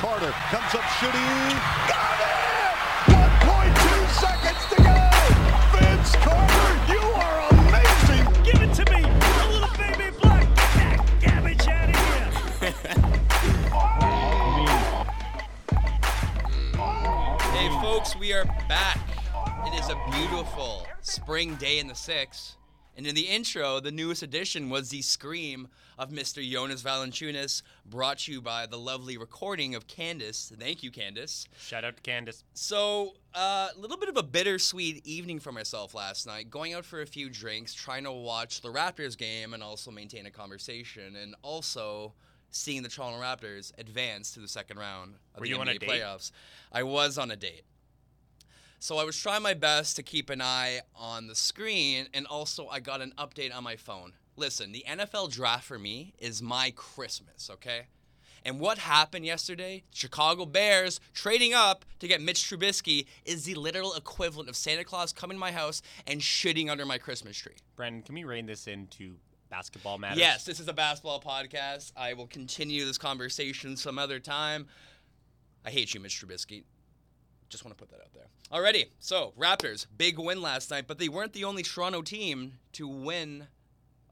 Carter comes up shooting. Got it! 1.2 seconds to go. Vince Carter, you are amazing. Give it to me, a little baby black. Get that garbage out of here. Hey, folks, we are back. It is a beautiful spring day in the six. And in the intro, the newest addition was the scream of Mr. Jonas Valanciunas, brought to you by the lovely recording of Candace. Thank you, Candace. Shout out to Candace. So, a uh, little bit of a bittersweet evening for myself last night, going out for a few drinks, trying to watch the Raptors game and also maintain a conversation, and also seeing the Toronto Raptors advance to the second round of Were the you NBA on a date? playoffs. I was on a date. So I was trying my best to keep an eye on the screen, and also I got an update on my phone. Listen, the NFL draft for me is my Christmas, okay? And what happened yesterday? Chicago Bears trading up to get Mitch Trubisky is the literal equivalent of Santa Claus coming to my house and shitting under my Christmas tree. Brandon, can we rein this into basketball matters? Yes, this is a basketball podcast. I will continue this conversation some other time. I hate you, Mitch Trubisky. Just want to put that out there. Alrighty, so Raptors, big win last night, but they weren't the only Toronto team to win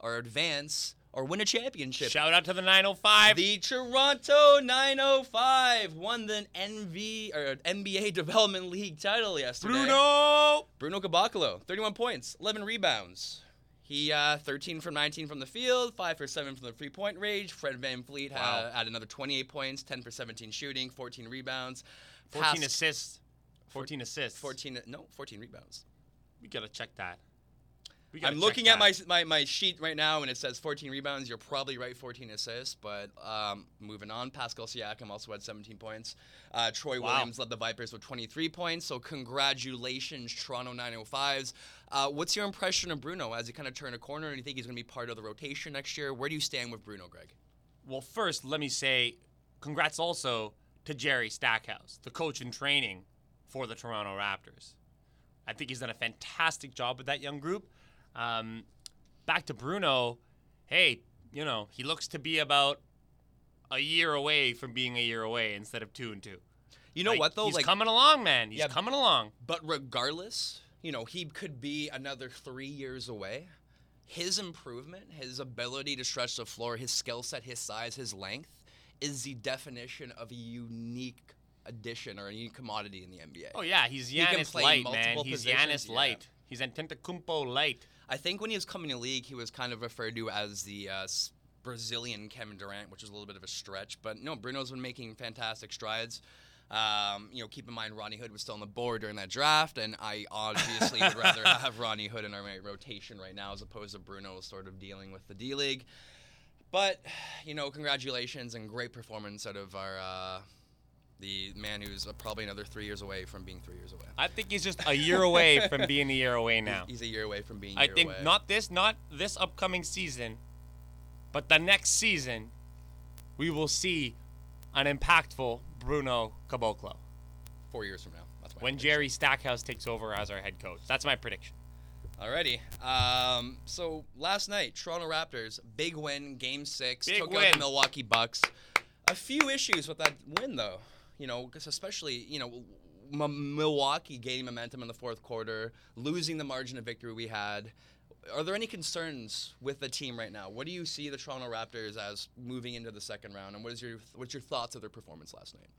or advance or win a championship. Shout out to the 905. The Toronto 905 won the NV or NBA Development League title yesterday. Bruno. Bruno Caboclo, 31 points, 11 rebounds. He uh, 13 from 19 from the field, 5 for 7 from the three point range. Fred VanVleet Wow. uh, had another 28 points, 10 for 17 shooting, 14 rebounds. 14 Passed- assists. 14 assists. 14, no, 14 rebounds. We gotta check that. I'm looking at my, my my sheet right now and it says 14 rebounds. You're probably right, 14 assists. But um, moving on, Pascal Siakam also had 17 points. Uh, Troy Wow. Williams led the Vipers with 23 points. So congratulations, Toronto 905s. Uh, what's your impression of Bruno as he kind of turn a corner? Do you think he's going to be part of the rotation next year? Where do you stand with Bruno, Greg? Well, first, let me say congrats also to Jerry Stackhouse, the coach in training for the Toronto Raptors. I think he's done a fantastic job with that young group. Um, back to Bruno, hey, you know, he looks to be about a year away from being a year away instead of two and two. You know Like, what though? He's like, coming along, man. He's Yeah. coming along. But regardless, you know, he could be another three years away. His improvement, his ability to stretch the floor, his skill set, his size, his length is the definition of a unique addition or any commodity in the NBA. Oh yeah, he's He Giannis play light, man. He's positions, Giannis yeah. light. He's Antetokounmpo light. I think when he was coming to league, he was kind of referred to as the uh, Brazilian Kevin Durant, which is a little bit of a stretch. But no, Bruno's been making fantastic strides. Um, you know, keep in mind Rodney Hood was still on the board during that draft, and I obviously would rather have Rodney Hood in our rotation right now as opposed to Bruno sort of dealing with the D League. But you know, congratulations and great performance out of our uh, the man who's uh, probably another three years away from being three years away. I think he's just a year away from being a year away now. He's a year away from being. a I year away. I think away. not this, not this upcoming season, but the next season, we will see an impactful Bruno Caboclo four years from now. That's when prediction. Jerry Stackhouse takes over as our head coach. That's my prediction. Alrighty. Um, so last night, Toronto Raptors, big win, game six, Big took out the Milwaukee Bucks. A few issues with that win, though. You know, 'cause especially you know, M- Milwaukee gaining momentum in the fourth quarter, losing the margin of victory we had. are there any concerns with the team right now? What do you see the Toronto Raptors as moving into the second round, and what is your what's your thoughts of their performance last night?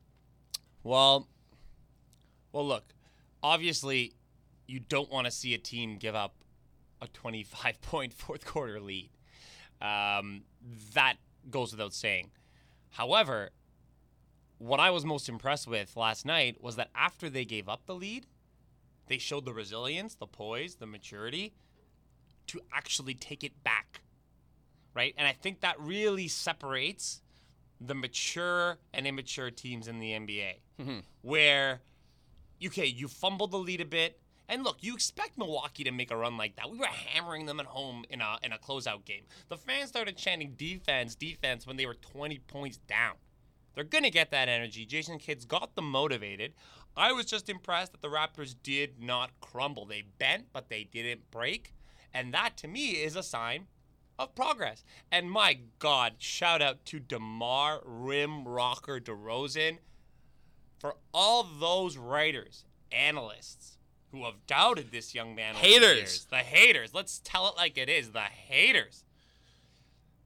Well, well, look. Obviously, you don't want to see a team give up a 25 point fourth quarter lead. Um, that goes without saying. However, what I was most impressed with last night was that after they gave up the lead, they showed the resilience, the poise, the maturity to actually take it back. Right? And I think that really separates the mature and immature teams in the NBA. Mm-hmm. Where, okay, you fumbled the lead a bit. And look, you expect Milwaukee to make a run like that. We were hammering them at home in a in a closeout game. The fans started chanting defense, defense when they were 20 points down. They're going to get that energy. Jason Kidd's got them motivated. I was just impressed that the Raptors did not crumble. They bent, but they didn't break. And that to me is a sign of progress. And my God, shout out to DeMar Rim Rocker DeRozan for all those writers, analysts who have doubted this young man. over the Haters. years. The haters. Let's tell it like it is. The haters.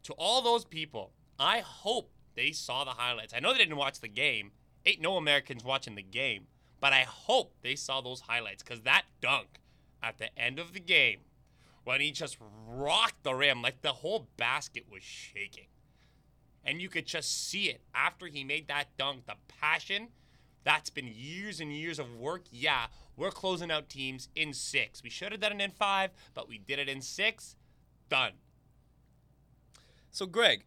To all those people, I hope they saw the highlights. I know they didn't watch the game. Ain't no Americans watching the game. But I hope they saw those highlights because that dunk at the end of the game, when he just rocked the rim, like the whole basket was shaking. And you could just see it after he made that dunk, the passion. That's been years and years of work. Yeah, we're closing out teams in six. We should have done it in five, but we did it in six. Done. So, Greg,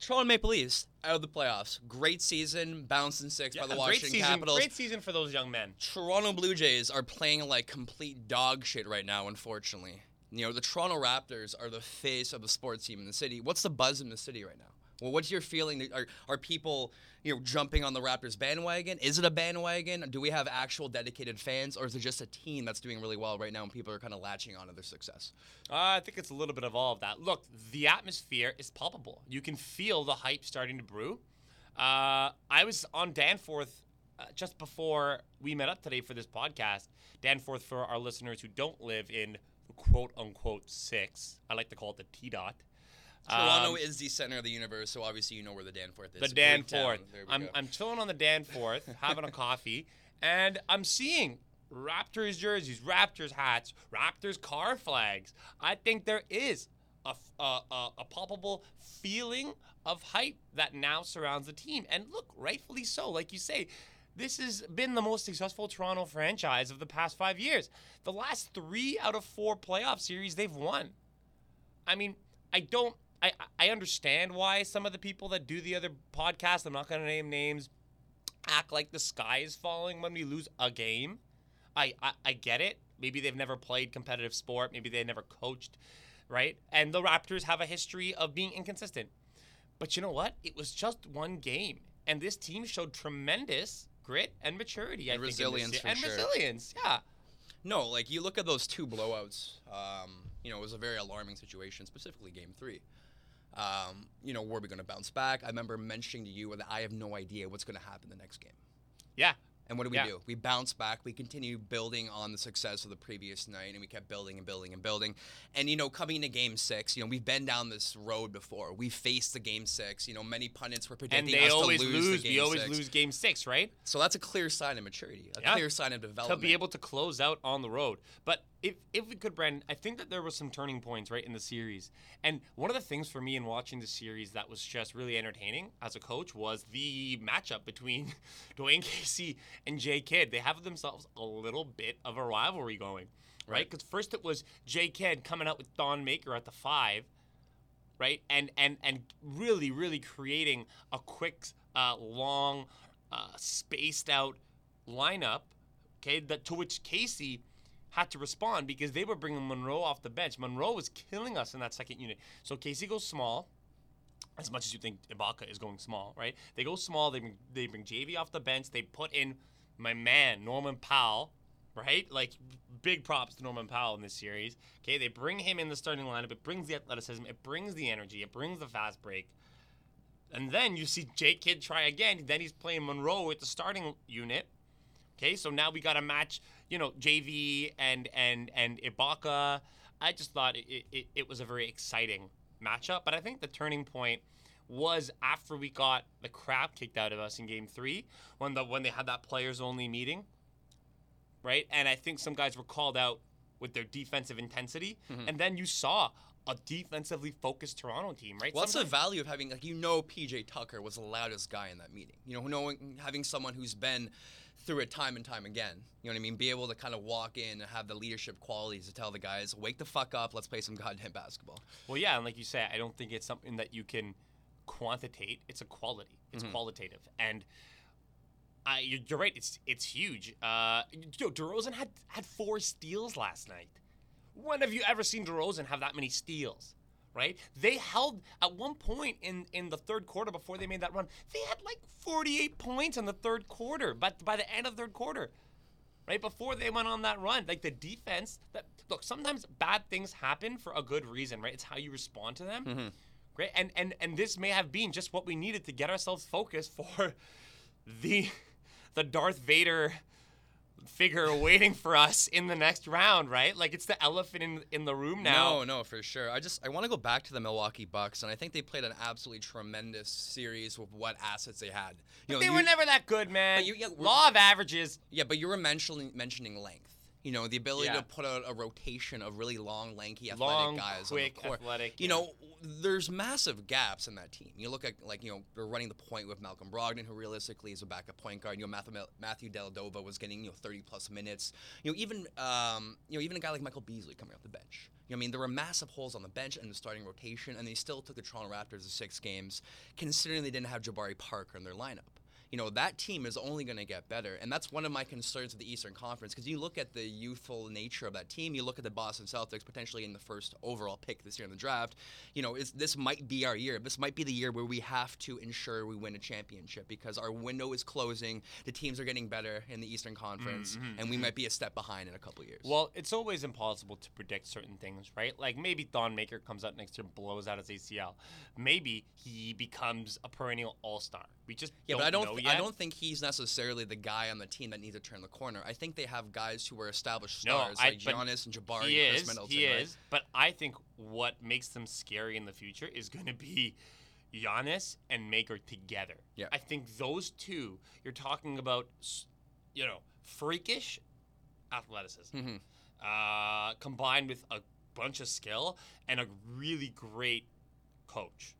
Toronto Maple Leafs out of the playoffs. Great season, bounced in six by the Washington great season, Capitals. Great season for those young men. Toronto Blue Jays are playing like complete dog shit right now, unfortunately. You know, the Toronto Raptors are the face of the sports team in the city. What's the buzz in the city right now? Well, what's your feeling? Are, are people, you know, jumping on the Raptors bandwagon? Is it a bandwagon? Do we have actual dedicated fans, or is it just a team that's doing really well right now and people are kind of latching onto their success? Uh, I think it's a little bit of all of that. Look, the atmosphere is palpable. You can feel the hype starting to brew. Uh, I was on Danforth uh, just before we met up today for this podcast. Danforth, for our listeners who don't live in quote unquote six, I like to call it the T dot. Toronto Um, is the center of the universe, so obviously you know where the Danforth is. the Danforth. I'm, go. I'm chilling on the Danforth, having a coffee, and I'm seeing Raptors jerseys, Raptors hats, Raptors car flags. I think there is a a palpable feeling of hype that now surrounds the team. And look, rightfully so. Like you say, this has been the most successful Toronto franchise of the past five years. The last three out of four playoff series they've won. I mean, I don't. I I understand why some of the people that do the other podcast, I'm not going to name names, act like the sky is falling when we lose a game. I, I I get it. Maybe they've never played competitive sport. Maybe they never coached, right? And the Raptors have a history of being inconsistent. But you know what? It was just one game, and this team showed tremendous grit and maturity. I And think, in resilience, for and sure. resilience. Yeah. No, like you look at those two blowouts. Um, you know, it was a very alarming situation, specifically Game Three. Um, you know, were we going to bounce back? I remember mentioning to you that I have no idea what's going to happen the next game. Yeah. And what do we Yeah. do? We bounce back. We continue building on the success of the previous night, and we kept building and building and building. And you know, coming into Game Six, you know, we've been down this road before. We faced the Game Six. You know, many pundits were And predicting they us always to lose. lose. We game always six. lose game six, right? So that's a clear sign of maturity, a Yeah. clear sign of development. to be able to close out on the road. But if if we could, Brandon, I think that there was some turning points right in the series. And one of the things for me in watching the series that was just really entertaining as a coach was the matchup between Dwane Casey and Jay Kidd. They have themselves a little bit of a rivalry going, right? Because first it was Jay Kidd coming out with Thon Maker at the five right? And and and really, really creating a quick, uh, long, uh, spaced out lineup. Okay, that to which Casey had to respond because they were bringing Monroe off the bench. Monroe was killing us in that second unit. So Casey goes small. As much as you think Ibaka is going small, right? They go small. They bring, they bring JV off the bench. They put in my man Norman Powell, right? Like big props to Norman Powell in this series. Okay, they bring him in the starting lineup. It brings the athleticism. It brings the energy. It brings the fast break. And then you see Jay Kidd try again. Then he's playing Monroe with the starting unit. Okay, so now we got a match, you know, JV and and and Ibaka I just thought it, it, it was a very exciting matchup. But I think the turning point was after we got the crap kicked out of us in Game Three, when the when they had that players only meeting, right? And I think some guys were called out with their defensive intensity, Mm-hmm. and then you saw a defensively focused Toronto team, right? What's the value of having like you know PJ Tucker was the loudest guy in that meeting. You know, knowing having someone who's been through it time and time again. You know what I mean? Be able to kind of walk in and have the leadership qualities to tell the guys, "Wake the fuck up, let's play some goddamn basketball." Well, yeah, and like you say, I don't think it's something that you can quantitate. It's a quality. It's Mm-hmm. qualitative, and I, you're, right. It's it's huge. Uh, yo, DeRozan had had four steals last night. When have you ever seen DeRozan have that many steals? Right? They held at one point in in the third quarter before they made that run. They had like 48 points in the third quarter, but by the end of the third quarter, right before they went on that run. Like the defense, that look, sometimes bad things happen for a good reason, right? It's how you respond to them. Mm-hmm. Great, and and and this may have been just what we needed to get ourselves focused for the the Darth Vader figure waiting for us in the next round, right? Like it's the elephant in in the room now. No, no, for sure. I just I want to go back to the Milwaukee Bucks, and I think they played an absolutely tremendous series with what assets they had. You know, they you- were never that good, man. But you- yeah, Law of averages. Yeah, but you were mentioning mentioning length. You know, the ability Yeah. to put out a rotation of really long, lanky, athletic Long, guys quick, on the court. athletic, You yeah. know, there's massive gaps in that team. You look at like you know they're running the point with Malcolm Brogdon, who realistically is a backup point guard. You know, Matthew, Matthew Dellavedova was getting you know 30 plus minutes. You know, even um, you know even a guy like Michael Beasley coming off the bench. You know, I mean, there were massive holes on the bench and the starting rotation, and they still took the Toronto Raptors to six games, considering they didn't have Jabari Parker in their lineup you know that team is only going to get better and that's one of my concerns with the eastern conference because you look at the youthful nature of that team you look at the boston celtics potentially in the first overall pick this year in the draft you know it's, this might be our year this might be the year where we have to ensure we win a championship because our window is closing the teams are getting better in the eastern conference mm-hmm, and we mm-hmm. might be a step behind in a couple years Well, it's always impossible to predict certain things, right? Like maybe Thon Maker comes out next year, and blows out his ACL. Maybe he becomes a perennial All Star. We just Yeah, don't but I don't. Yet. I don't think he's necessarily the guy on the team that needs to turn the corner. I think they have guys who are established No, stars I- like Giannis and Jabari He and Khris is. Middleton. he right? is. But I think what makes them scary in the future is going to be Giannis and Maker together. Yeah. I think those two. You're talking about, you know, freakish athleticism, Mm-hmm. uh, combined with a bunch of skill and a really great coach.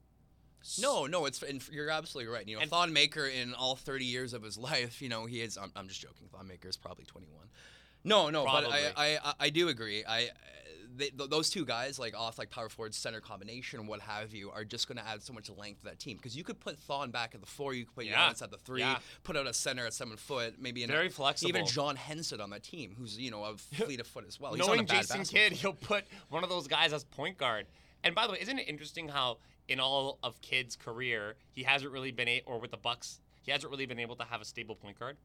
No, no, it's and you're absolutely right. You know, And- Thon Maker in all 30 years of his life, you know, he is. I'm, I'm just joking. Thon Maker is probably 21. No, no, but Probably. I, I, I, I do agree. I, uh, they, th- those two guys, like off like power forward, center combination, what have you, are just going to add so much length to that team. Because you could put Thon back at the four, you could put Yeah. Giannis at the three, Yeah. put out a center at seven foot, maybe Very a, flexible. Even John Henson on that team, who's you know a fleet of foot as well. He's Knowing not a bad Jason Kidd, he'll put one of those guys as point guard. And by the way, isn't it interesting how in all of Kidd's career, he hasn't really been a or with the Bucks, he hasn't really been able to have a stable point guard.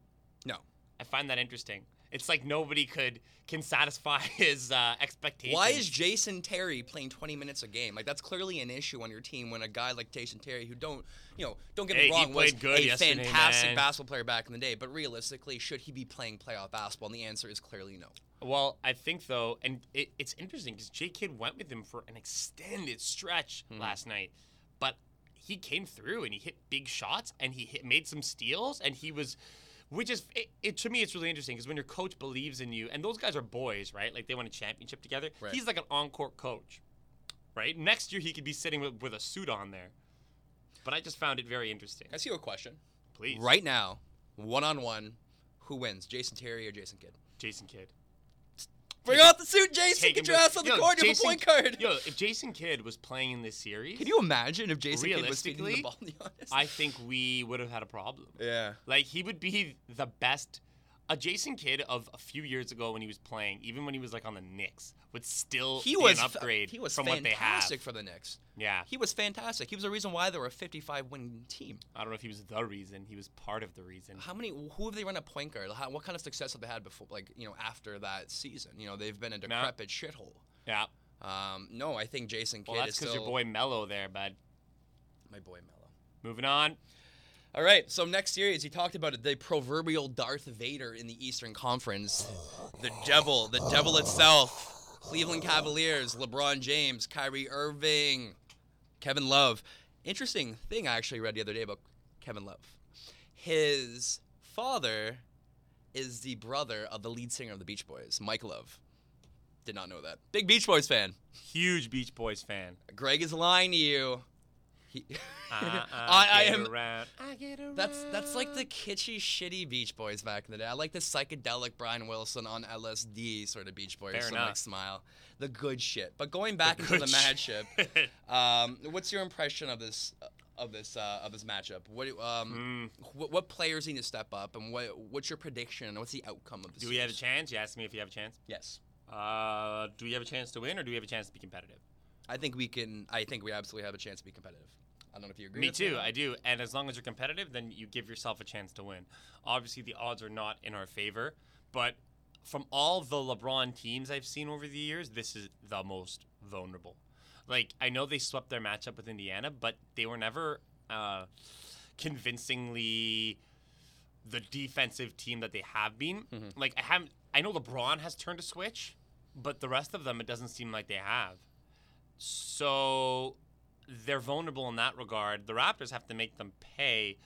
No. I find that interesting. It's like nobody could can satisfy his uh, expectations. Why is Jason Terry playing 20 minutes a game? Like that's clearly an issue on your team when a guy like Jason Terry, who don't, you know, don't get Hey, me he wrong, was a fantastic man. basketball player back in the day, but realistically, should he be playing playoff basketball? And the answer is clearly no. Well, I think though, and it, it's interesting because J Kidd went with him for an extended stretch Hmm. last night, but he came through and he hit big shots and he hit, made some steals and he was, which is it, it to me it's really interesting because when your coach believes in you and those guys are boys, right? Like they won a championship together. Right. He's like an on-court coach, right? Next year he could be sitting with, with a suit on there. But I just found it very interesting. I see a question? Please, Right now, one on one, who wins, Jason Terry or Jason Kidd? Jason Kidd. Bring out the suit, Jason. Take Get him your ass on the Yo, court. You have a point guard. Yo, if Jason Kidd was playing in this series, Can you imagine if Jason Kidd was feeding the Realistically, ball? to Giannis? I think we would have had a problem. yeah. Like he would be the best. A Jason Kidd of a few years ago when he was playing, even when he was like on the Knicks, would still He be was an upgrade He was from what they have. fantastic for the Knicks. Yeah, He was fantastic. He was the reason why they were a 55 win team. I don't know if he was the reason. He was part of the reason. How many? Who have they run a point guard? How, what kind of success have they had before? Like you know, after that season, you know, they've been a decrepit shithole. Yeah. Um, no, I think Jason Kidd Well, that's is because your boy Melo there, bud. my boy Melo. Moving on. All right, so next series, he talked about it, the proverbial Darth Vader in the Eastern Conference, the devil, the devil itself, Cleveland Cavaliers, LeBron James, Kyrie Irving, Kevin Love. Interesting thing I actually read the other day about Kevin Love. His father is the brother of the lead singer of the Beach Boys, Mike Love. Did not know that. Big Beach Boys fan. Huge Beach Boys fan. Greg is lying to you. He, I, I get am. around. I get around. That's that's like the kitschy, shitty Beach Boys back in the day. I like the psychedelic Brian Wilson on LSD sort of Beach Boys. Fair so enough. like smile, the good shit. But going back into the good matchup, shit. um, what's your impression of this of this uh, of this matchup? What um, Hmm. what, what players need to step up, and what what's your prediction? And what's the outcome of this? Do we have a chance? You asked me if you have a chance. Yes, Uh, do we have a chance to win, or do we have a chance to be competitive? I think we can. I think we absolutely have a chance to be competitive. I don't know if you agree. With me too. I do. And as long as you're competitive, then you give yourself a chance to win. Obviously, the odds are not in our favor, but from all the LeBron teams I've seen over the years, this is the most vulnerable. Like I know they swept their matchup with Indiana, but they were never uh, convincingly the defensive team that they have been. Like I haven't. I know LeBron has turned a switch, but the rest of them, it doesn't seem like they have. So they're vulnerable in that regard. The Raptors have to make them pay.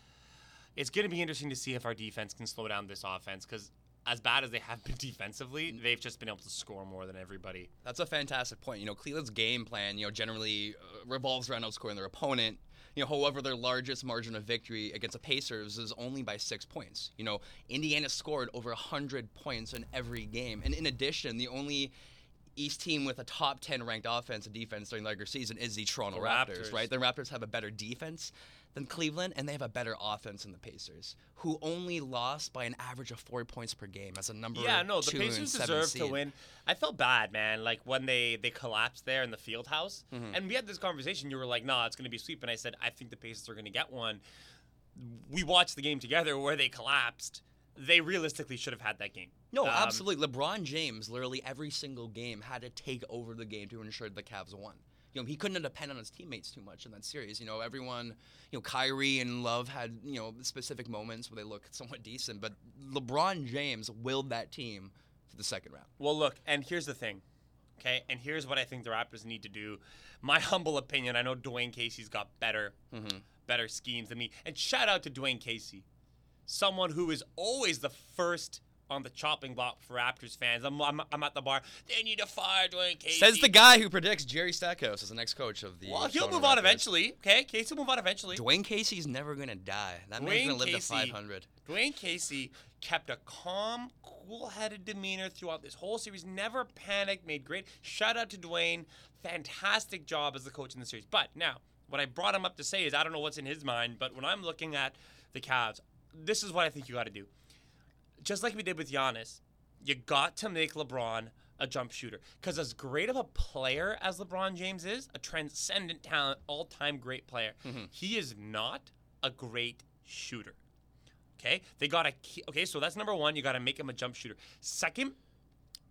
It's going to be interesting to see if our defense can slow down this offense because, as bad as they have been defensively, they've just been able to score more than everybody. That's a fantastic point. You know, Cleveland's game plan, you know, generally uh, revolves around outscoring their opponent. You know, however, their largest margin of victory against the Pacers is only by six points. You know, Indiana scored over 100 points in every game. And in addition, the only East team with a top 10 ranked offense and defense during the regular season is the Toronto The Raptors, Raptors. right? The Raptors have a better defense than Cleveland, and they have a better offense than the Pacers, who only lost by an average of four points per game as a number Yeah, no, the Pacers seven deserve to win. I felt bad, man. Like when they they collapsed there in the field house, mm-hmm. and we had this conversation. You were like, "Nah, it's going to be sweep," and I said, "I think the Pacers are going to get one." We watched the game together where they collapsed. They realistically should have had that game. No, Um, absolutely. LeBron James, literally every single game, had to take over the game to ensure the Cavs won. You know, he couldn't depend on his teammates too much in that series. You know, everyone, you know, Kyrie and Love had, you know, specific moments where they looked somewhat decent, but LeBron James willed that team to the second round. Well, look, and here's the thing, okay? And here's what I think the Raptors need to do. My humble opinion, I know Dwane Casey's got better, better schemes than me. And shout out to Dwane Casey, someone who is always the first on the chopping block for Raptors fans. I'm, I'm, I'm at the bar. They need to fire Dwane Casey. Says the guy who predicts Jerry Stackhouse as the next coach of the. Well, he'll Toronto move on Raptors. eventually, okay? Casey will move on eventually. Dwane Casey's never gonna die. That man's Dwayne gonna live Casey, to 500. Dwane Casey kept a calm, cool-headed demeanor throughout this whole series. Never panicked. Made great. Shout out to Dwayne. Fantastic job as the coach in the series. But now, what I brought him up to say is, I don't know what's in his mind, but when I'm looking at the Cavs, this is what I think you got to do. Just like we did with Giannis, you got to make LeBron a jump shooter. Because as great of a player as LeBron James is, a transcendent talent, all-time great player, mm-hmm. he is not a great shooter. Okay, they got to. Okay, so that's number one. You got to make him a jump shooter. Second,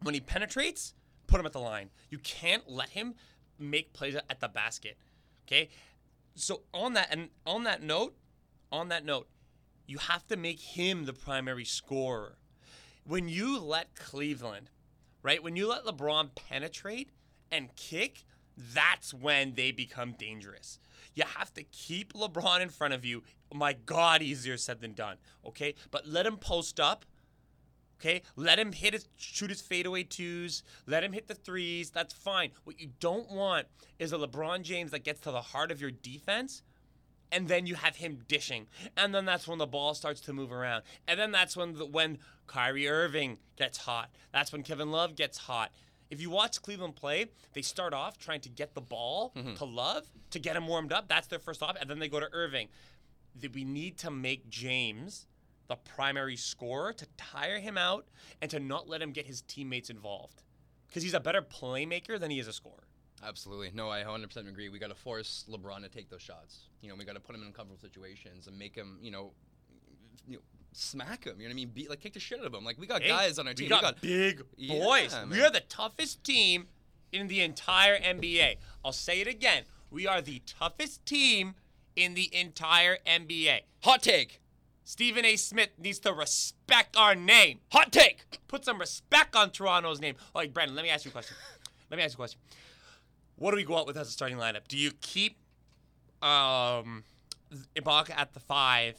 when he penetrates, put him at the line. You can't let him make plays at the basket. Okay, so on that and on that note, on that note, you have to make him the primary scorer. When you let Cleveland, right? When you let LeBron penetrate and kick, that's when they become dangerous. You have to keep LeBron in front of you. My God, easier said than done. Okay, but let him post up. Okay, let him hit his shoot his fadeaway twos. Let him hit the threes. That's fine. What you don't want is a LeBron James that gets to the heart of your defense, and then you have him dishing, and then that's when the ball starts to move around, and then that's when the, when Kyrie Irving gets hot. That's when Kevin Love gets hot. If you watch Cleveland play, they start off trying to get the ball mm-hmm. to Love to get him warmed up. That's their first off, and then they go to Irving. That we need to make James the primary scorer to tire him out and to not let him get his teammates involved because he's a better playmaker than he is a scorer. Absolutely. No, I 100% agree. We got to force LeBron to take those shots. You know, we got to put him in uncomfortable situations and make him, you know, you know, smack him. You know what I mean? Be, like kick the shit out of him. Like we got Hey, guys on our team. We got, big Yeah, boys. man. we are the toughest team in the entire NBA. I'll say it again. We are the toughest team in the entire NBA. hot take. Stephen A. Smith needs to respect our name. Hot take. Put some respect on Toronto's name. Oh, Brandon, let me ask you a question. let me ask you a question. What do we go out with as a starting lineup? Do you keep um, Ibaka at the five,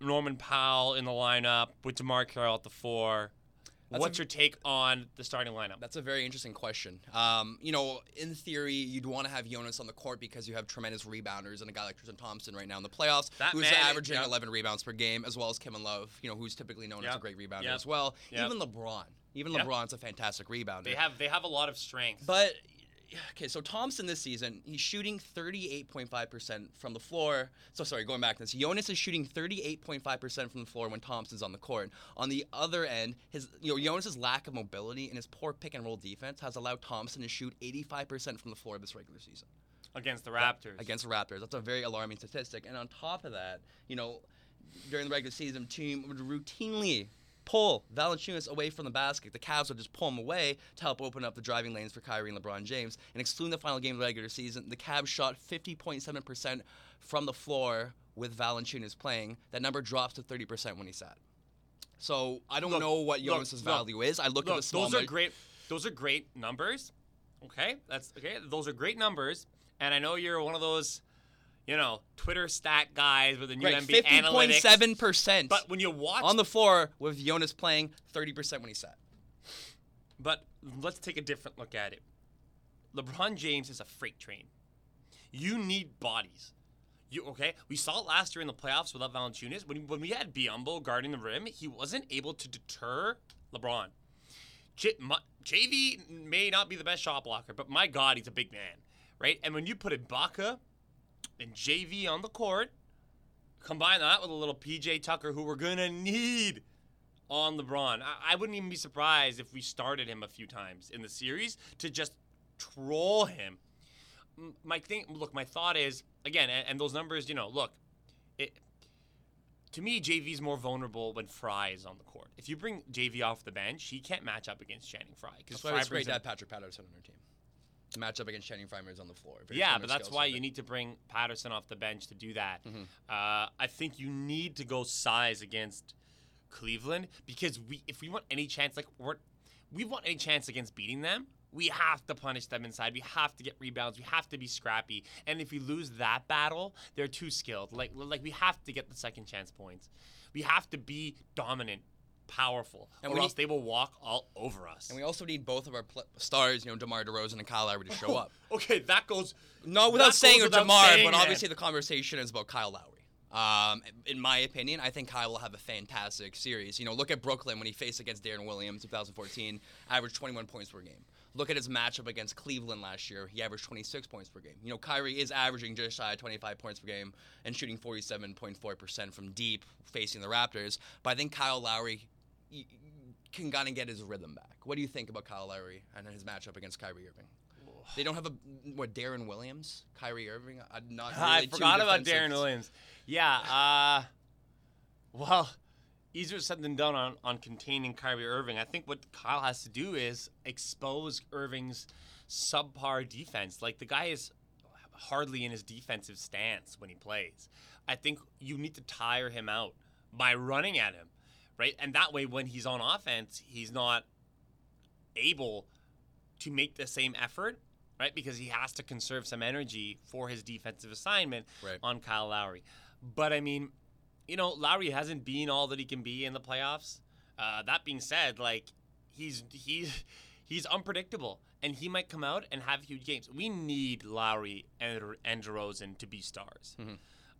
Norman Powell in the lineup with DeMarre Carroll at the four? That's What's a- your take on the starting lineup? That's a very interesting question. Um, you know, in theory, you'd want to have Jonas on the court because you have tremendous rebounders and a guy like Tristan Thompson right now in the playoffs, That who's man- averaging yeah. 11 rebounds per game, as well as Kevin Love, you know, who's typically known as a great rebounder as well. Even LeBron, even. LeBron's a fantastic rebounder. They have they have a lot of strength. But okay, so Thompson this season, he's shooting 38.5% from the floor. So sorry, going back to this, Jonas is shooting 38.5% from the floor when Thompson's on the court. On the other end, his you know Jonas's lack of mobility and his poor pick and roll defense has allowed Thompson to shoot 85% from the floor this regular season against the Raptors. against the Raptors. That's a very alarming statistic. And on top of that, you know, during the regular season, team would routinely pull Valanciunas away from the basket. The Cavs would just pull him away to help open up the driving lanes for Kyrie and LeBron James. And excluding the final game of the regular season, the Cavs shot 50.7% from the floor with Valanciunas playing. That number drops to 30% when he sat. So I don't Look, know what look, Jonas's look, value is. I look, at the small. those are nug- great. Those are great numbers. Okay, that's okay. Those are great numbers, and I know you're one of those, you know, Twitter stat guys with the new Right, NBA analytics. 50.7%. But when you watch on the floor with Jonas playing 30% when he sat. But let's take a different look at it. LeBron James is a freight train. You need bodies. You okay? We saw it last year in the playoffs without Valanciunas. When, when we had Biyombo guarding the rim, he wasn't able to deter LeBron. J- my, JV may not be the best shot blocker, but my God, he's a big man, right? And when you put Ibaka and JV on the court, combine that with a little PJ Tucker, who we're gonna need on LeBron. I, I wouldn't even be surprised if we started him a few times in the series to just troll him. My thing, look, my thought is again, and, and those numbers, you know, look, it. To me, JV's more vulnerable when Frye is on the court. If you bring JV off the bench, he can't match up against Channing Frye because That's why Frye it's great to have Patrick Patterson on our team. To match up against Channing Frymers on the floor. Yeah, but that's why you need to bring Patterson off the bench to do that. Mm-hmm. Uh, I think you need to go size against Cleveland because we, if we want any chance, like we're, we want any chance against beating them, we have to punish them inside. We have to get rebounds. We have to be scrappy. And if we lose that battle, they're too skilled. Like, like we have to get the second chance points. We have to be dominant, powerful, And or we else need- they will walk all over us. And we also need both of our pl- stars, you know, DeMar DeRozan and Kyle Lowry to show up. okay, that goes. No, without saying or DeMar, saying, but obviously the conversation is about Kyle Lowry. Um, in my opinion, I think Kyle will have a fantastic series. You know, look at Brooklyn when he faced against Deron Williams in 2014, averaged 21 points per game. Look at his matchup against Cleveland last year. He averaged 26 points per game. You know, Kyrie is averaging just shy of 25 points per game and shooting 47.4% from deep facing the Raptors. But I think Kyle Lowry can kind of get his rhythm back. What do you think about Kyle Lowry and his matchup against Kyrie Irving? They don't have a what Deron Williams, Kyrie Irving. I'm not. Really I forgot about. Deron Williams. Yeah. Uh, well, easier said than done on, on containing Kyrie Irving. I think what Kyle has to do is expose Irving's subpar defense. Like the guy is hardly in his defensive stance when he plays. I think you need to tire him out by running at him, right? And that way, when he's on offense, he's not able to make the same effort, right? Because he has to conserve some energy for his defensive assignment Right. on Kyle Lowry. But I mean, you know, Lowry hasn't been all that he can be in the playoffs. Uh, that being said, like he's he's he's unpredictable, and he might come out and have huge games. We need Lowry and and DeRozan to be stars.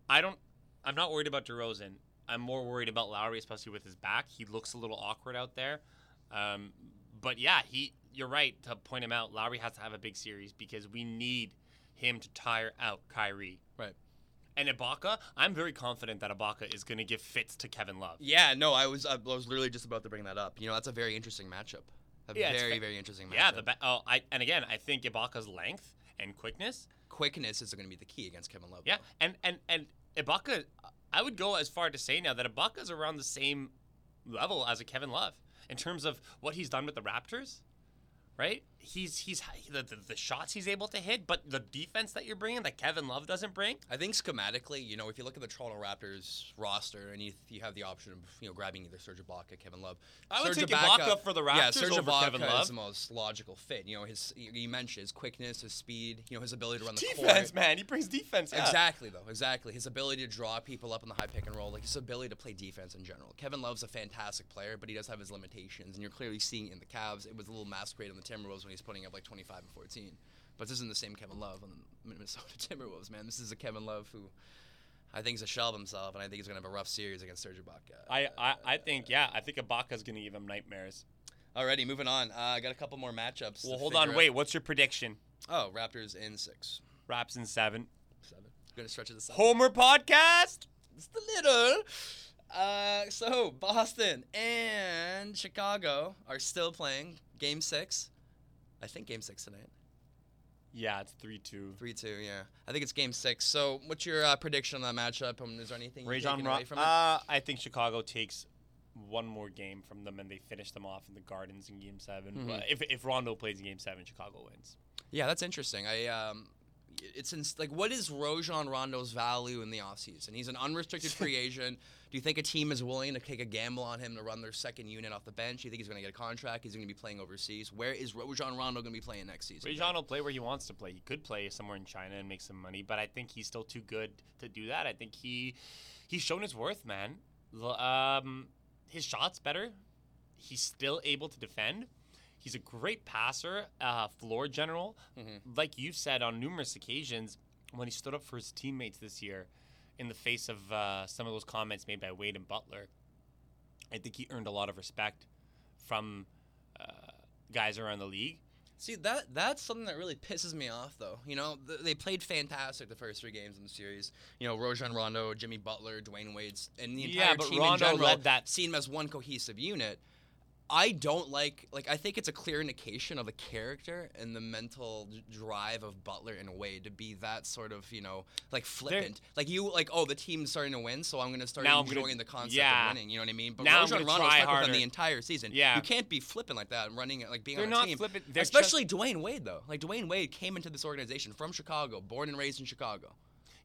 I don't. I'm not worried about DeRozan. I'm more worried about Lowry, especially with his back. He looks a little awkward out there. Um, but yeah, he. You're right to point him out. Lowry has to have a big series because we need him to tire out Kyrie. Right. And Ibaka, I'm very confident that Ibaka is going to give fits to Kevin Love. Yeah. No, I was. I was literally just about to bring that up. You know, that's a very interesting matchup. A Yeah, very, very interesting matchup. Yeah, the ba- oh, I and again, I think Ibaka's length and quickness. quickness is going to be the key against Kevin Love. Yeah, though. and and and Ibaka, I would go as far to say now that Ibaka's around the same level as a Kevin Love in terms of what he's done with the Raptors. Right? He's he's the, the, the shots he's able to hit, but the defense that you're bringing that Kevin Love doesn't bring. I think schematically, you know, if you look at the Toronto Raptors roster and you, you have the option of you know grabbing either Serge Ibaka, Kevin Love. I would Serge take Ibaka for the Raptors Yeah, Raptors Serge over Ibaka Kevin is the most logical fit. You know, his you you mentioned his quickness, his speed, you know, his ability to run the Defense, court. man, he brings defense. yeah. Exactly though, exactly. His ability to draw people up in the high pick and roll, like his ability to play defense in general. Kevin Love's a fantastic player, but he does have his limitations, and you're clearly seeing it in the Cavs. It was a little masquerade on the Timberwolves when he's putting up like 25 and 14. But this isn't the same Kevin Love on the Minnesota Timberwolves, man. This is a Kevin Love who I think is a shell of himself, and I think he's gonna have a rough series against Serge Ibaka. I, I I think yeah, I think Ibaka's gonna give him nightmares. Alrighty, moving on. Uh, I got a couple more matchups. Well, hold on, out. wait. What's your prediction? Oh, Raptors in six, Raps in seven. seven. Gonna stretch it to seven. Homer podcast. Just a little. Uh, so Boston and Chicago are still playing Game Six. I think Game Six tonight. Yeah, it's three two. Three two. Yeah, I think it's Game Six. So, what's your uh, prediction on that matchup? Um, is there anything you're Rajon taking Ro- away from it? uh, I think Chicago takes one more game from them and they finish them off in the Gardens in Game 7 Mm-hmm. But if if Rondo plays in Game Seven, Chicago wins. yeah, that's interesting. I um, it's in, like what is Rajon Rondo's value in the offseason? He's an unrestricted free agent. Do you think a team is willing to take a gamble on him to run their second unit off the bench? Do you think he's going to get a contract? He's going to be playing overseas. Where is Rajon Rondo going to be playing next season? Rajon will play where he wants to play. He could play somewhere in China and make some money, but I think he's still too good to do that. I think he he's shown his worth, man. Um, his shot's better. He's still able to defend. He's a great passer, uh, floor general. Like you've said on numerous occasions, when he stood up for his teammates this year, in the face of uh, some of those comments made by Wade and Butler, I think he earned a lot of respect from uh, guys around the league. See that that's something that really pisses me off, though. You know, th- they played fantastic the first three games in the series. You know, Rajon Rondo, Jimmy Butler, Dwyane Wade, and the entire Yeah, but team Rondo in general led that- seen as one cohesive unit. I don't like like I think it's a clear indication of the character and the mental drive of Butler in a way to be that sort of you know like flippant. Like you like oh the team's starting to win so I'm gonna start Now enjoying gonna- the concept yeah. of winning you know what I mean? But Now Rajon try stuck with them the entire season. Yeah. you can't be flipping like that and running it like being They're on a not team. flippant, they're just- especially Dwyane Wade though. Like Dwyane Wade came into this organization from Chicago born and raised in Chicago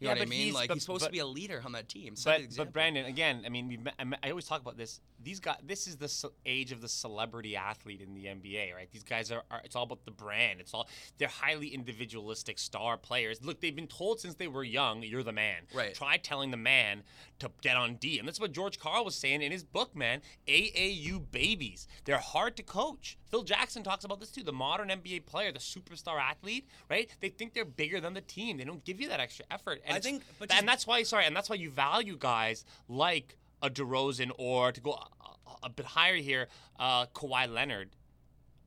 you Yeah, know what I but mean he's- like but- he's supposed but- to be a leader on that team set but but Brandon, again, I mean, we've, met- I always talk about this. These guys, this is the age of the celebrity athlete in the NBA, right? These guys are, are, it's all about the brand. It's all they're highly individualistic star players. Look, they've been told since they were young, you're the man. Right. Try telling the man to get on D, and that's what George Karl was saying in his book, man. AAU babies, they're hard to coach. Phil Jackson talks about this too. The modern NBA player, the superstar athlete, right? They think they're bigger than the team. They don't give you that extra effort. And I think- but and just- that's why, sorry, and that's why you value guys like a DeRozan or to go a, a- bit higher here, uh, Kawhi Leonard,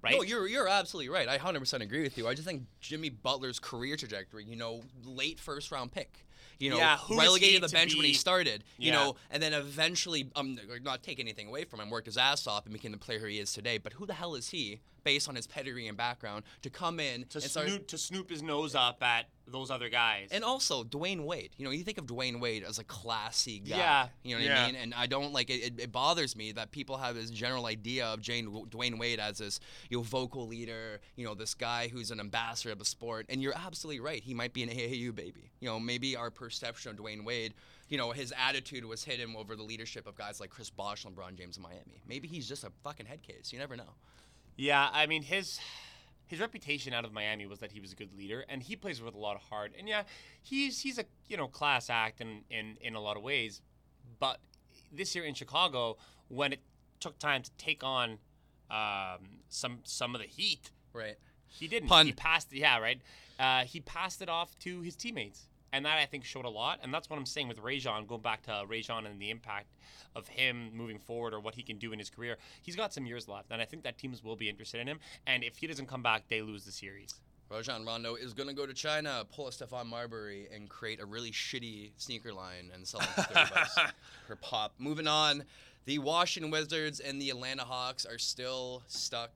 right? No, you're you're absolutely right. I 100% agree with you. I just think Jimmy Butler's career trajectory, you know, late first round pick. You know, Yeah, relegated to the bench when he be- started. You Yeah. know, and then eventually, um, not take anything away from him, worked his ass off and became the player he is today. But who the hell is he, based on his pedigree and background, to come in to and start? snoop to snoop his nose up at those other guys. And also Dwyane Wade. You know, you think of Dwyane Wade as a classy guy. Yeah, You know what yeah. I mean? And I don't like it, it. It bothers me that people have this general idea of Jane, Dwyane Wade as this you know vocal leader. You know, this guy who's an ambassador of the sport. And you're absolutely right. He might be an AAU baby. You know, maybe our perception of Dwyane Wade. You know, his attitude was hidden over the leadership of guys like Chris Bosh, LeBron James in Miami. Maybe he's just a fucking head case. You never know. Yeah, I mean his his reputation out of Miami was that he was a good leader, and he plays with a lot of heart. And yeah, he's he's a you know class act in in in a lot of ways, but this year in Chicago, when it took time to take on um, some some of the heat, Right. He didn't. Pun. He passed. Yeah, right. Uh, he passed it off to his teammates, and that I think showed a lot. And that's what I'm saying with Rajon. Going back to Rajon and the impact of him moving forward, or what he can do in his career. He's got some years left, and I think that teams will be interested in him. And if he doesn't come back, they lose the series. Rajon Rondo is going to go to China, pull a Stephon Marbury, and create a really shitty sneaker line and sell them for 30 bucks per pop. Moving on, the Washington Wizards and the Atlanta Hawks are still stuck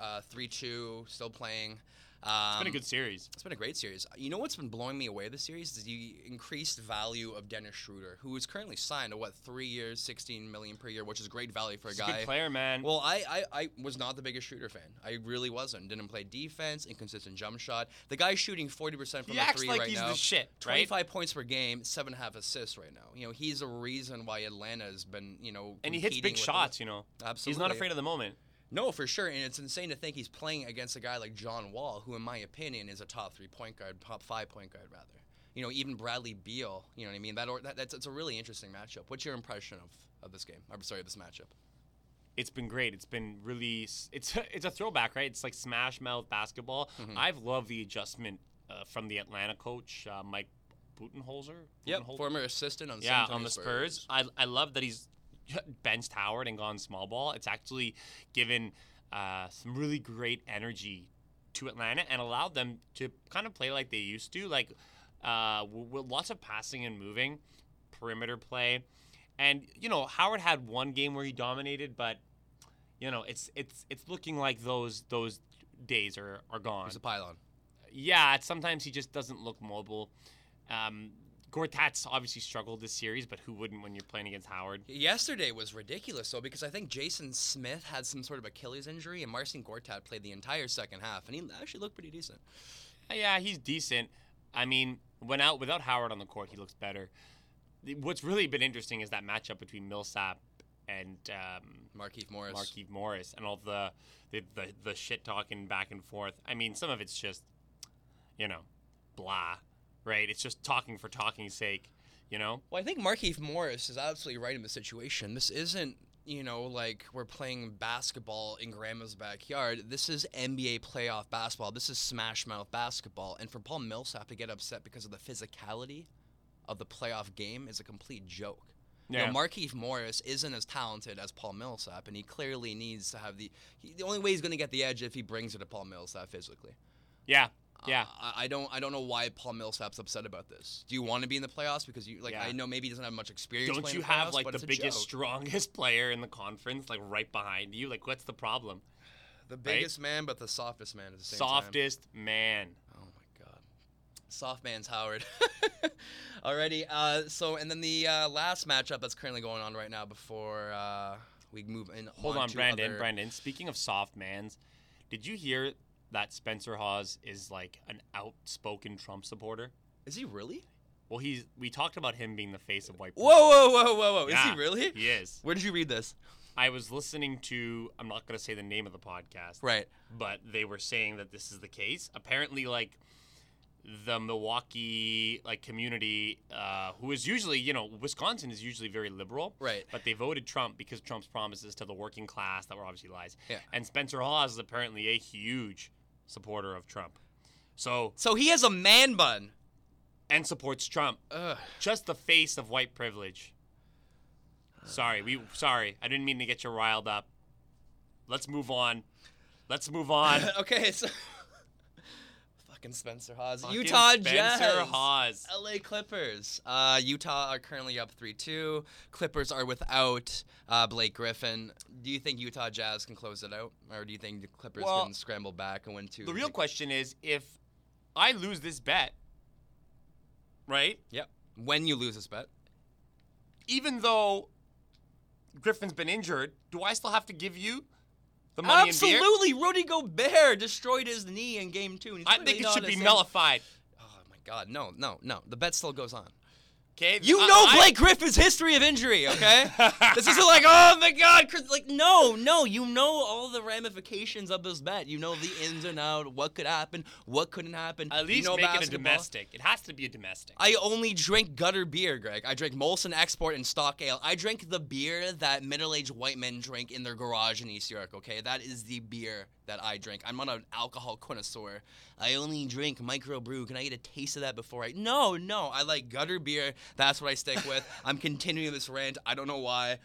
uh, 3 2, still playing. Um, It's been a good series. It's been a great series. You know what's been blowing me away this series is the increased value of Dennis Schroeder, who is currently signed to what three years, sixteen million per year, which is great value for a He's a guy. good player, man. Well, I, I, I was not the biggest Schroeder fan. I really wasn't. Didn't play defense, inconsistent jump shot. The guy's shooting forty percent from He the acts three like right he's now. the shit, right? Twenty-five points per game, seven and a half assists right now. You know, he's a reason why Atlanta has been, you know, and he hits big shots, us. you know. absolutely. He's not afraid of the moment. No, for sure, and it's insane to think he's playing against a guy like John Wall, who, in my opinion, is a top three point guard, top five point guard rather. You know, even Bradley Beal. You know what I mean? That, or, that that's it's a really interesting matchup. What's your impression of, of this game? I'm sorry, this matchup. It's been great. It's been really. It's it's a throwback, right? It's like smash mouth basketball. Mm-hmm. I've loved the adjustment uh, from the Atlanta coach, uh, Mike Budenholzer. Yep, former assistant on yeah, on the Spurs. I, I love that he's benched Howard and gone small ball. It's actually given uh, some really great energy to Atlanta and allowed them to kind of play like they used to, like uh, with lots of passing and moving, perimeter play. And you know, Howard had one game where he dominated, but you know, it's it's it's looking like those those days are are gone He's a pylon. yeah, it's- sometimes he just doesn't look mobile. Um, Gortat's obviously struggled this series, but who wouldn't when you're playing against Howard? Yesterday was ridiculous though because I think Jason Smith had some sort of Achilles injury and Marcin Gortat played the entire second half and he actually looked pretty decent. Uh, Yeah, he's decent. I mean, when out without Howard on the court, he looks better. What's really been interesting is that matchup between Millsap and um, Markieff Morris. Markieff Morris and all the the, the the shit talking back and forth. I mean, some of it's just, you know, blah, right? It's just talking for talking's sake, you know. Well, I think Markieff Morris is absolutely right in the situation. This isn't, you know, like we're playing basketball in grandma's backyard. This is NBA playoff basketball. This is smash mouth basketball. And for Paul Millsap to get upset because of the physicality of the playoff game is a complete joke. You Yeah. know, Markieff Morris isn't as talented as Paul Millsap, and he clearly needs to have the. He, the only way he's going to get the edge if he brings it to Paul Millsap physically. Yeah, yeah. I, I don't I don't know why Paul Millsap's upset about this. Do you want to be in the playoffs because you like Yeah. I know maybe he doesn't have much experience. Don't you have playoffs, like the biggest, strongest player in the conference, like right behind you? Like, what's the problem? the biggest man but the softest man at the same Softest man. Oh my god, soft man's Howard. Alrighty, uh, so and then the uh, last matchup that's currently going on right now before uh, we move in. Hold on, to Brandon. other- Brandon. Speaking of soft mans, did you hear that Spencer Hawes is like an outspoken Trump supporter? Is he really? Well, he's. We talked about him being the face of white. Whoa, whoa, whoa, whoa, whoa! Is he really? He is. Where did you read this? I was listening to. I'm not going to say the name of the podcast. Right. but they were saying that this is the case. Apparently, like the Milwaukee like community, uh, who is usually, you know, Wisconsin is usually very liberal, Right. But they voted Trump because Trump's promises to the working class that were obviously lies. Yeah. And Spencer Hawes is apparently a huge supporter of Trump, so So he has a man bun. and supports Trump. Ugh. Just the face of white privilege. Sorry, we sorry. I didn't mean to get you riled up. Let's move on. Let's move on. okay, so fucking Spencer Hawes, Fucking Utah Spencer Jazz, Hawes. LA Clippers. Uh, Utah are currently up three-two. Clippers are without uh, Blake Griffin. Do you think Utah Jazz can close it out, or do you think the Clippers Well, can scramble back and win two? The real question is if I lose this bet, right? Yep. When you lose this bet, Even though Griffin's been injured, do I still have to give you the money absolutely. Rudy Gobert destroyed his knee in Game Two. And I think it should be nullified. Oh my God, no, no, no. The bet still goes on. Okay, You I- know I- Blake Griffin's history of injury, okay? this isn't like, oh my God, Chris. Like, no, no. You know all the ramifications of this bet. You know the ins and out, what could happen, what couldn't happen. At you least know make it a domestic. It has to be a domestic. I only drink gutter beer, Greg. I drink Molson Export and Stock Ale. I drink the beer that middle-aged white men drink in their garage in East York. Okay, that is the beer that I drink. I'm not an alcohol connoisseur. I only drink microbrew. Can I get a taste of that before I? No, no. I like gutter beer. That's what I stick with. I'm continuing this rant. I don't know why.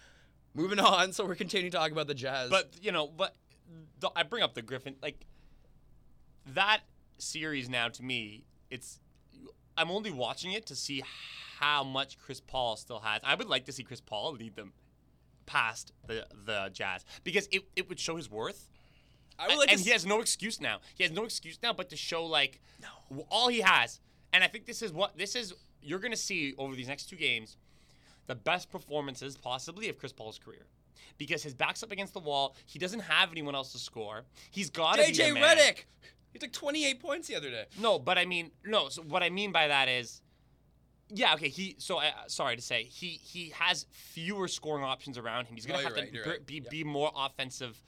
Moving on. So we're continuing to talk about the Jazz. But you know, but the, I bring up the Griffin like that series now to me. It's I'm only watching it to see how much Chris Paul still has. I would like to see Chris Paul lead them past the the Jazz because it, it would show his worth. I would like and to he s- has no excuse now. He has no excuse now but to show like w- all he has. And I think this is what this is. You're gonna see over these next two games the best performances possibly of Chris Paul's career. Because his back's up against the wall. He doesn't have anyone else to score. He's got to be JJ. Redick. He took 28 points the other day. No, but I mean, no. So what I mean by that is, yeah, okay. He so uh, sorry to say he he has fewer scoring options around him. He's gonna No, have to right, you're right. be be more offensive.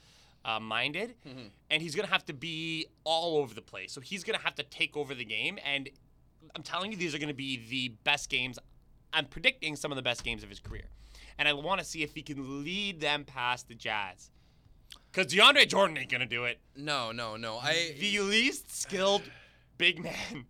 Uh, minded, Mm-hmm. and he's gonna have to be all over the place. So he's gonna have to take over the game. And I'm telling you, these are gonna be the best games. I'm predicting some of the best games of his career, and I want to see if he can lead them past the Jazz. Because DeAndre Jordan ain't gonna do it No, no, no. I the least skilled big man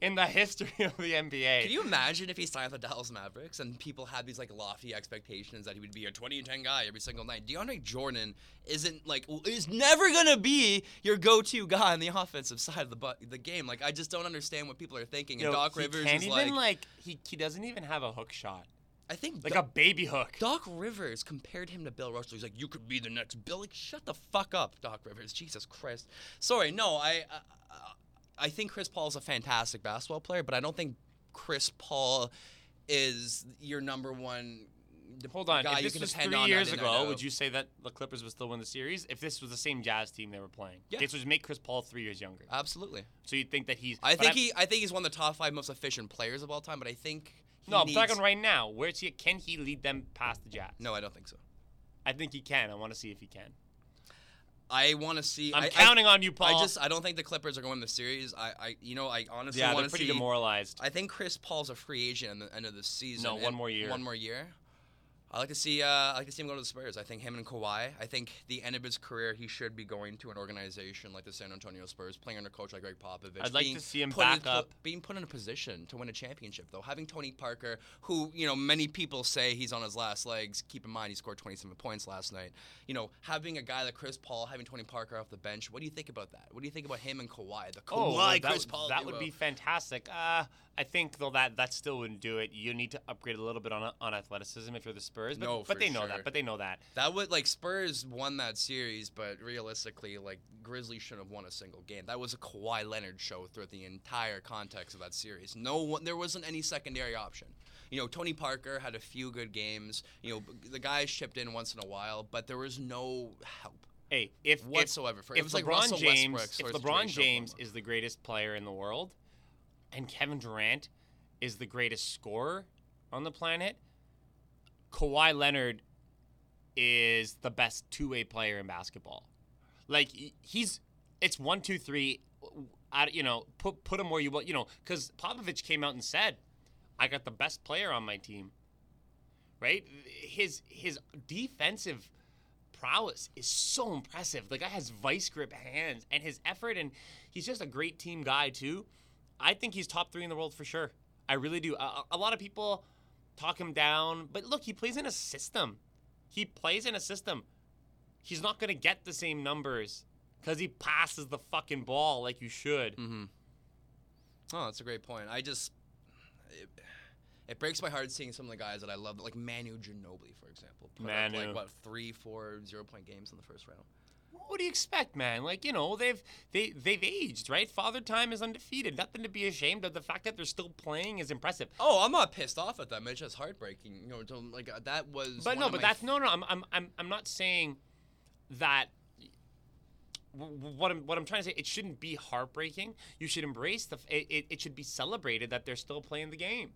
in the history of the NBA. Can you imagine if he signed with the Dallas Mavericks and people had these like lofty expectations that he would be a 20 and 10 guy every single night? DeAndre Jordan isn't like is never gonna be your go-to guy on the offensive side of the bu- the game. Like I just don't understand what people are thinking. Yo, and Doc Rivers can't is even like, like, he, he doesn't even have a hook shot, I think like Do- a baby hook. Doc Rivers compared him to Bill Russell. He's like, you could be the next Bill. Like, shut the fuck up, Doc Rivers. Jesus Christ. Sorry, no, I, uh, I think Chris Paul is a fantastic basketball player, but I don't think Chris Paul is your number one. Hold on, guy if you this was three years ago, would you say that the Clippers would still win the series? If this was the same Jazz team they were playing, Yeah. this would make Chris Paul three years younger. Absolutely. So you think that he's? I think I'm- he. I think he's one of the top five most efficient players of all time. But I think. No, I'm talking right now. Where's he? Can he lead them past the Jazz? No, I don't think so. I think he can. I want to see if he can. I want to see. I'm I- I- counting on you, Paul. I just. I don't think the Clippers are going to the series. I. I. You know. I honestly yeah, they're pretty see. demoralized. I think Chris Paul's a free agent at the end of the season. No, one more year. One more year. I like to see. Uh, I like to see him go to the Spurs. I think him and Kawhi. I think the end of his career, he should be going to an organization like the San Antonio Spurs, playing under a coach like Gregg Popovich. I'd like being to see him put in back up. being put in a position to win a championship, though. Having Tony Parker, who you know many people say he's on his last legs. Keep in mind he scored 27 points last night. You know, having a guy like Chris Paul, having Tony Parker off the bench. What do you think about that? What do you think about him and Kawhi? The Kawhi Oh, well, that, Chris would- Paul. that duo? would be fantastic. Uh, I think though that that still wouldn't do it. You need to upgrade a little bit on on athleticism if you're the Spurs. But, No, but for they know sure. that. But they know that. That would like Spurs won that series, but realistically, like Grizzlies shouldn't have won a single game. That was a Kawhi Leonard show throughout the entire context of that series. No one, there wasn't any secondary option. You know, Tony Parker had a few good games. You know, the guys chipped in once in a while, but there was no help. Hey, if if- Whatsoever. For- it if was like LeBron Russell James, Westbrook if LeBron James is the greatest player in the world, and Kevin Durant is the greatest scorer on the planet, Kawhi Leonard is the best two-way player in basketball. Like he's, it's one, two, three. Uh, I, you know, put put him where you want. You know, because Popovich came out and said, "I got the best player on my team." Right? His his defensive prowess is so impressive. The guy has vice grip hands, and his effort, and he's just a great team guy too. I think he's top three in the world for sure. I really do. A, a lot of people talk him down, but look, he plays in a system. He plays in a system. He's not going to get the same numbers because he passes the fucking ball like you should. Mm-hmm. Oh, that's a great point. I just. It, it breaks my heart seeing some of the guys that I love, like Manu Ginobili, for example. Put up like what three, four, zero point games in the first round. What do you expect, man? Like you know, they've they they've aged, right? Father Time is undefeated. Nothing to be ashamed of. The fact that they're still playing is impressive. Oh, I'm not pissed off at them. It's just heartbreaking. You know, like uh, that was. But no, but that's no, no. I'm, I'm, I'm, I'm not saying that. What I'm, what I'm trying to say, it shouldn't be heartbreaking. You should embrace the. It, it, it should be celebrated that they're still playing the game,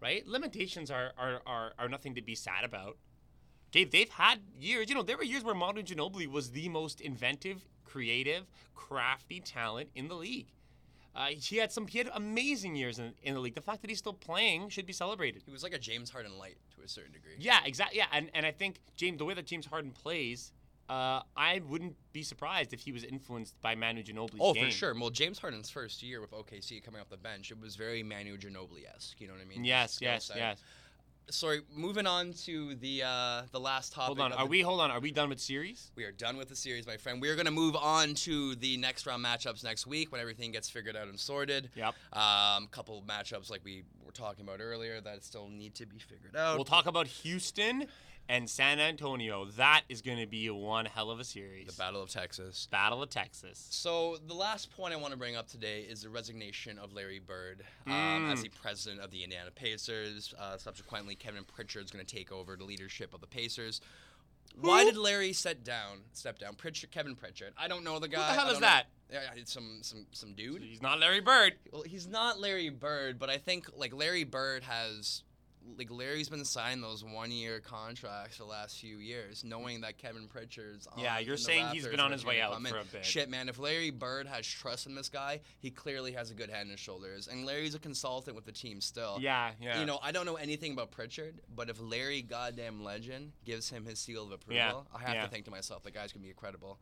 right? Limitations are, are, are, are nothing to be sad about. Dave, they've had years. You know, there were years where Manu Ginobili was the most inventive, creative, crafty talent in the league. Uh, he had some. He had amazing years in, in the league. The fact that he's still playing should be celebrated. He was like a James Harden light to a certain degree. Yeah, exactly. Yeah, and, and I think James, the way that James Harden plays, uh, I wouldn't be surprised if he was influenced by Manu Ginobili's Oh, game. for sure. Well, James Harden's first year with OKC coming off the bench, it was very Manu Ginobili esque. You know what I mean? Yes, yes, set. yes. Sorry, moving on to the uh, the last topic. Hold on. Are the- we? Hold on. Are we done with series? We are done with the series, my friend. We are going to move on to the next round matchups next week when everything gets figured out and sorted. Yep. Um, couple of matchups like we were talking about earlier that still need to be figured out. We'll talk about Houston and San Antonio. That is going to be one hell of a series. The Battle of Texas. Battle of Texas. So the last point I want to bring up today is the resignation of Larry Bird um, Mm. as the president of the Indiana Pacers. Uh, subsequently, Kevin Pritchard is going to take over the leadership of the Pacers. Why did Larry step down? Step down. Pritchard, Kevin Pritchard. I don't know the guy. Who the hell is know- that? Yeah, it's some some some dude. He's not Larry Bird. Well, he's not Larry Bird, but I think like Larry Bird has like Larry's been signing those one-year contracts the last few years, knowing that Kevin Pritchard's. On, Yeah, you're saying he's been on his way out for a bit. Shit, man, if Larry Bird has trust in this guy, he clearly has a good head his shoulders, and Larry's a consultant with the team still. Yeah, yeah. You know, I don't know anything about Pritchard, but if Larry goddamn Legend gives him his seal of approval, Yeah, I have yeah. to think to myself, the guy's gonna be incredible.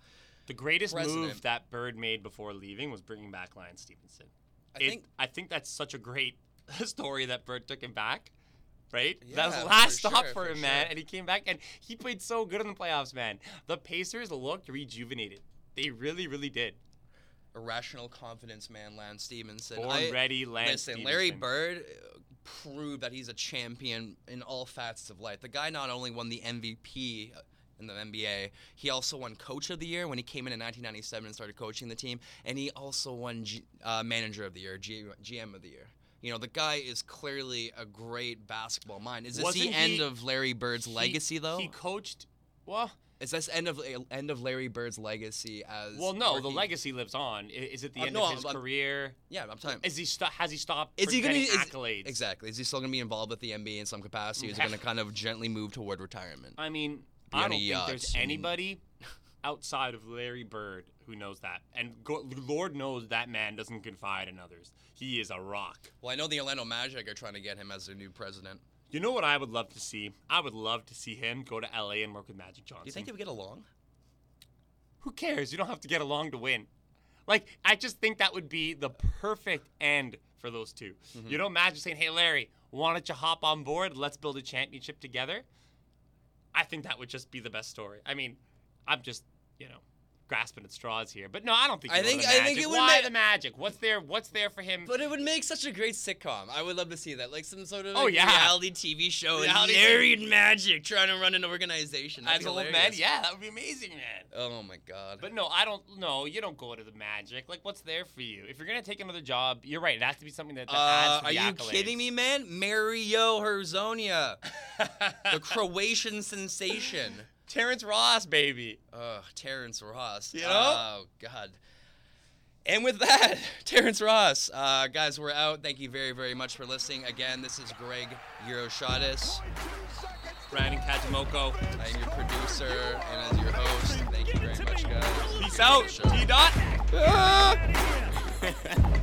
The greatest move that Bird made before leaving was bringing back Lance Stephenson. I It- think I think that's such a great story that Bird took him back. Right? that was the last for stop sure, for for him, man. sure. And he came back and he played so good in the playoffs, man. The Pacers looked rejuvenated. They really, really did. irrational confidence man, Lance Stephenson. Born I- ready, Lance Listen, Larry Bird uh, proved that he's a champion in all facets of life. The guy not only won the MVP in the NBA, he also won Coach of the Year when he came in in 1997 and started coaching the team, and he also won G- uh, Manager of the Year, G- GM of the Year. You know, the guy is clearly a great basketball mind. Is this Wasn't the end he- of Larry Bird's He- legacy, though? He coached. Well, is this end of end of Larry Bird's legacy as? well, no. The he- legacy lives on. I- Is it the Uh, end no, of his I'm- career? Yeah, I'm talking. Is he sto- has he stopped? Is he going to be is, accolades? Exactly. Is he still going to be involved with the NBA in some capacity? Is he going to kind of gently move toward retirement? I mean, Be I on don't think yacht, there's anybody outside of Larry Bird who knows that. And go, Lord knows that man doesn't confide in others. He is a rock. Well, I know the Orlando Magic are trying to get him as their new president. You know what I would love to see? I would love to see him go to LA and work with Magic Johnson. Do you think they would get along? Who cares? You don't have to get along to win. Like, I just think that would be the perfect end for those 2 Mm-hmm. You know, Magic saying, hey, Larry, why don't you hop on board? Let's build a championship together. I think that would just be the best story. I mean, I'm just, you know, grasping at straws here. But no, I don't think I think- I think it would Why make- the Magic? What's there what's there for him? But it would make such a great sitcom. I would love to see that, like some sort of Oh, like, yeah. reality TV show. Reality Larry Magic trying to run an organization. That'd As old men, yeah, that would be amazing, man. Oh my god. But no, I don't. No, you don't go to the Magic. Like, what's there for you? If you're gonna take another job, you're right. It has to be something that, that Uh, are you accolades. kidding me, man? Mario Hezonja, the Croatian sensation. Terrence Ross, baby. Oh, Terrence Ross. You know? Oh God. And with that, Terrence Ross, uh, guys, we're out. Thank you very, very much for listening. Again, this is Greg Euroshotis. Brandon Kajimoko. I'm your producer and as your host. Thank you very much, guys. Peace out. T dot. Ah!